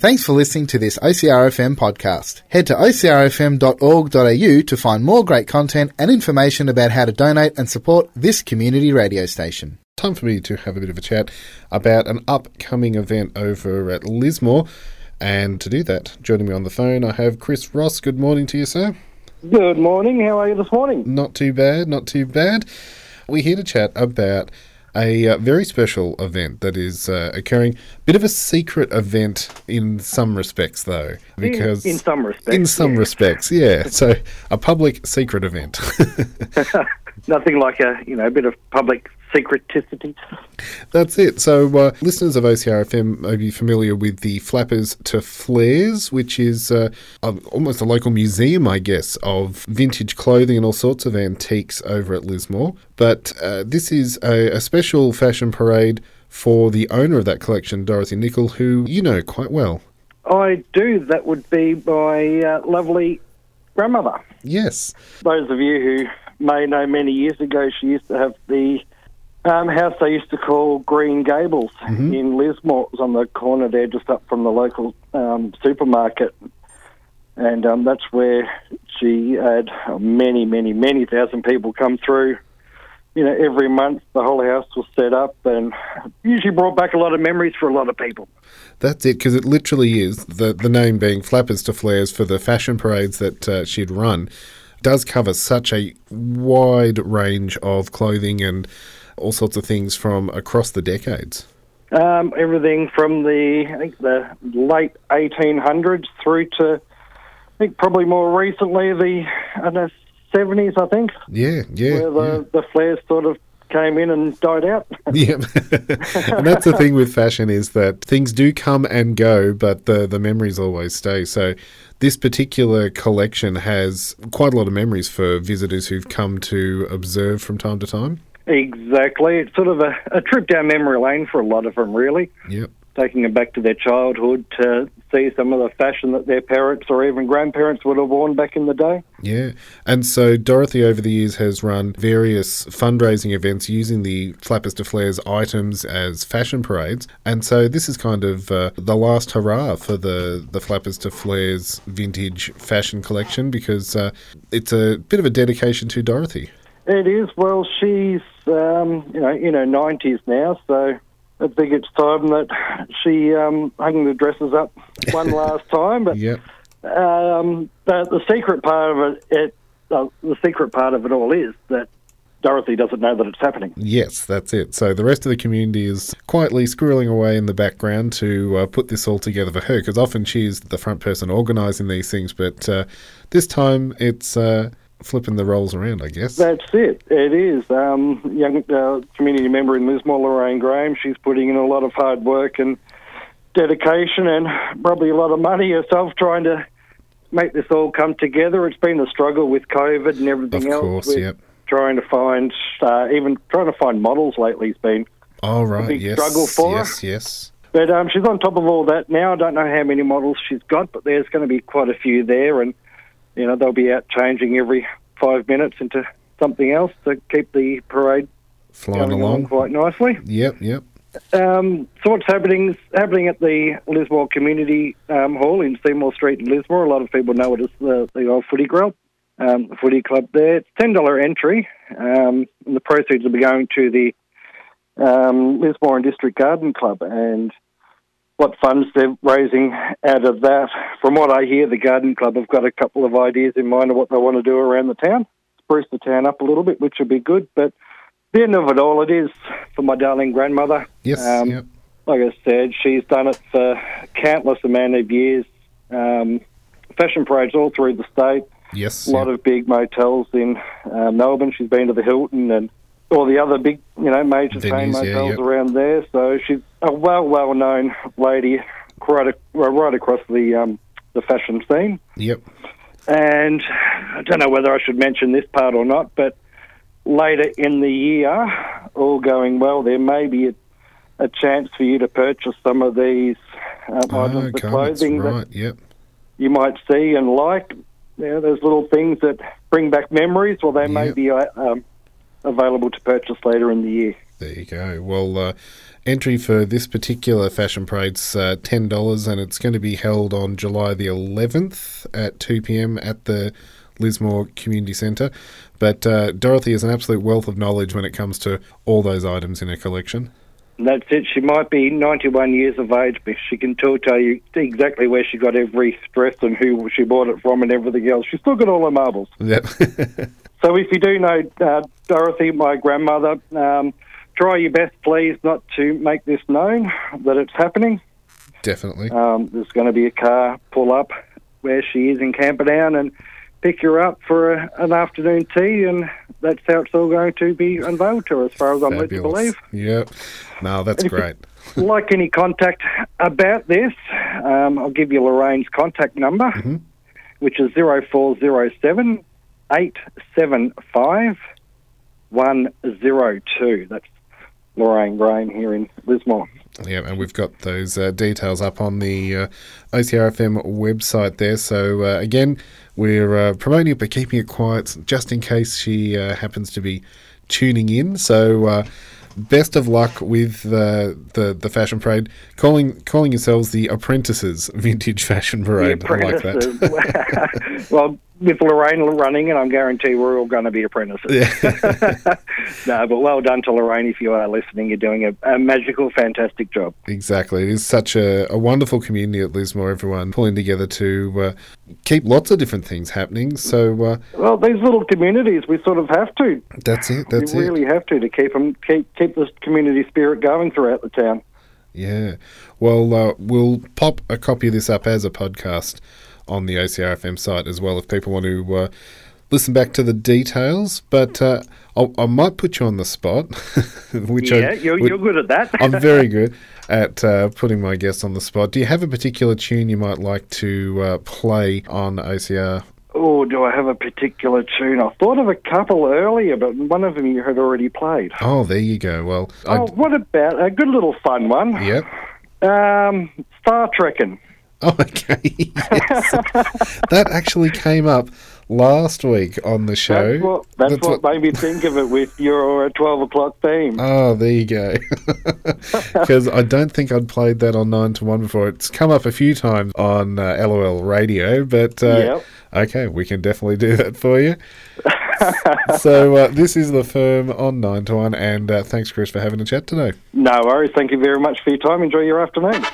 Thanks for listening to this OCRFM podcast. Head to ocrfm.org.au to find more great content and information about how to donate and support this community radio station. Time for me to have a bit of a chat about an upcoming event over at Lismore. And to do that, joining me on the phone, I have Chris Ross. Good morning to you, sir. Good morning. How are you this morning? Not too bad, not too bad. We're here to chat about a uh, very special event that is uh, occurring. Bit of a secret event in some respects, though, because in, in some respects, in some yeah. respects, yeah. So a public secret event. Nothing like a you know a bit of public secreticity. That's it. So, uh, listeners of OCRFM may be familiar with the Flappers to Flares, which is uh, almost a local museum, I guess, of vintage clothing and all sorts of antiques over at Lismore. But uh, this is a, a special fashion parade for the owner of that collection, Dorothy Nicol, who you know quite well. I do. That would be my uh, lovely grandmother. Yes. Those of you who may know many years ago, she used to have the um, house they used to call Green Gables mm-hmm. in Lismore. It was on the corner there, just up from the local um, supermarket. And um, that's where she had many, many, many thousand people come through. You know, every month the whole house was set up and usually brought back a lot of memories for a lot of people. That's it, because it literally is the the name being Flappers to Flares for the fashion parades that uh, she'd run. Does cover such a wide range of clothing and all sorts of things from across the decades. Um, everything from the I think the late 1800s through to I think probably more recently the I know, 70s I think. Yeah, yeah. Where the, yeah. the flares sort of came in and died out. yeah, and that's the thing with fashion is that things do come and go, but the the memories always stay. So this particular collection has quite a lot of memories for visitors who've come to observe from time to time. Exactly. It's sort of a, a trip down memory lane for a lot of them, really. Yep. Taking them back to their childhood to see some of the fashion that their parents or even grandparents would have worn back in the day. Yeah. And so Dorothy over the years has run various fundraising events using the Flappers to Flares items as fashion parades. And so this is kind of uh, the last hurrah for the, the Flappers to Flares vintage fashion collection because uh, it's a bit of a dedication to Dorothy. It is. Well, she's um, you know in her nineties now, so I think it's time that she um, hung the dresses up one last time. But yep. um, the, the secret part of it, it uh, the secret part of it all is that Dorothy doesn't know that it's happening. Yes, that's it. So the rest of the community is quietly squirreling away in the background to uh, put this all together for her, because often she's the front person organising these things, but uh, this time it's. Flipping the roles around, I guess. That's it. It is. Um, young uh, community member in Lismore, Lorraine Graham, she's putting in a lot of hard work and dedication and probably a lot of money herself trying to make this all come together. It's been a struggle with COVID and everything else. of else. Course, yep. Trying to find, uh, even trying to find models lately has been oh, right. a big yes. struggle for yes, her. Yes, yes. But um, she's on top of all that now. I don't know how many models she's got, but there's going to be quite a few there, and you know they'll be out changing every five minutes into something else to keep the parade flying along. quite nicely. Yep, yep. Um, so what's happening happening at the Lismore Community um, Hall in Seymour Street in Lismore? A lot of people know it as the, the old footy grill, um, the footy club there. It's ten dollar entry, um, and the proceeds will be going to the um, Lismore and District Garden Club and what funds they're raising out of that. From what I hear, the Garden Club have got a couple of ideas in mind of what they want to do around the town, spruce the town up a little bit, which would be good. But the end of it all, it is for my darling grandmother. Yes. Um, yep. Like I said, she's done it for countless amount of years. Um, fashion parades all through the state. Yes. A lot yep. of big motels in uh, Melbourne. She's been to the Hilton and all the other big, you know, major chain motels yeah, yep. around there. So she's a well, well known lady right, right across the um, the fashion scene. Yep. And I don't know whether I should mention this part or not, but later in the year, all going well, there may be a, a chance for you to purchase some of these um, oh, items of clothing right. that yep. you might see and like. You know, there's little things that bring back memories, or they yep. may be uh, um, available to purchase later in the year. There you go. Well, uh, entry for this particular fashion parade's uh, $10 and it's going to be held on July the 11th at 2 p.m. at the Lismore Community Centre. But uh, Dorothy is an absolute wealth of knowledge when it comes to all those items in her collection. That's it. She might be 91 years of age, but she can tell, tell you exactly where she got every dress and who she bought it from and everything else. She's still got all her marbles. Yep. So if you do know uh, Dorothy, my grandmother, um, try your best, please, not to make this known that it's happening. Definitely. Um, there's going to be a car pull up where she is in Camperdown and pick her up for a, an afternoon tea, and that's how it's all going to be unveiled to her, as far as I'm led to believe. Yep. No, that's great. like any contact about this, um, I'll give you Lorraine's contact number, which is 0407 875 102. That's Lorraine Graham here in Lismore. Yeah, and we've got those uh, details up on the uh, OCRFM website there. So, uh, again, we're uh, promoting it but keeping it quiet just in case she uh, happens to be tuning in. So, uh, best of luck with uh, the the fashion parade. Calling calling yourselves the Apprentices Vintage Fashion Parade. I like that. well, with Lorraine running, and I'm guarantee we're all going to be apprentices. no, but well done to Lorraine if you are listening. You're doing a, a magical, fantastic job. Exactly. It is such a, a wonderful community at Lismore, everyone pulling together to uh, keep lots of different things happening. So, uh, Well, these little communities, we sort of have to. that's it. That's we it. really have to to keep them keep keep this community spirit going throughout the town. Yeah. Well, uh, we'll pop a copy of this up as a podcast on the OCRFM site as well if people want to uh, listen back to the details. But uh, I'll, I might put you on the spot, which yeah, I, you're, which- you're good at that. I'm very good at uh, putting my guests on the spot. Do you have a particular tune you might like to uh, play on OCR? oh, do I have a particular tune? I thought of a couple earlier, but one of them you had already played. Oh, there you go. Well, I, Oh, what about a good little fun one? yep. Um, Star Trekking. Oh, okay. yes. that actually came up last week on the show. That's what, that's what made me think of it with your uh, 12 o'clock theme. Oh, there you go. Because I don't think I'd played that on 9 to 1 before. It's come up a few times on uh, LOL radio, but uh, Yep. okay, we can definitely do that for you. so uh, this is The Firm on 9 to 1, and uh, thanks, Chris, for having a chat today. No worries. Thank you very much for your time. Enjoy your afternoon.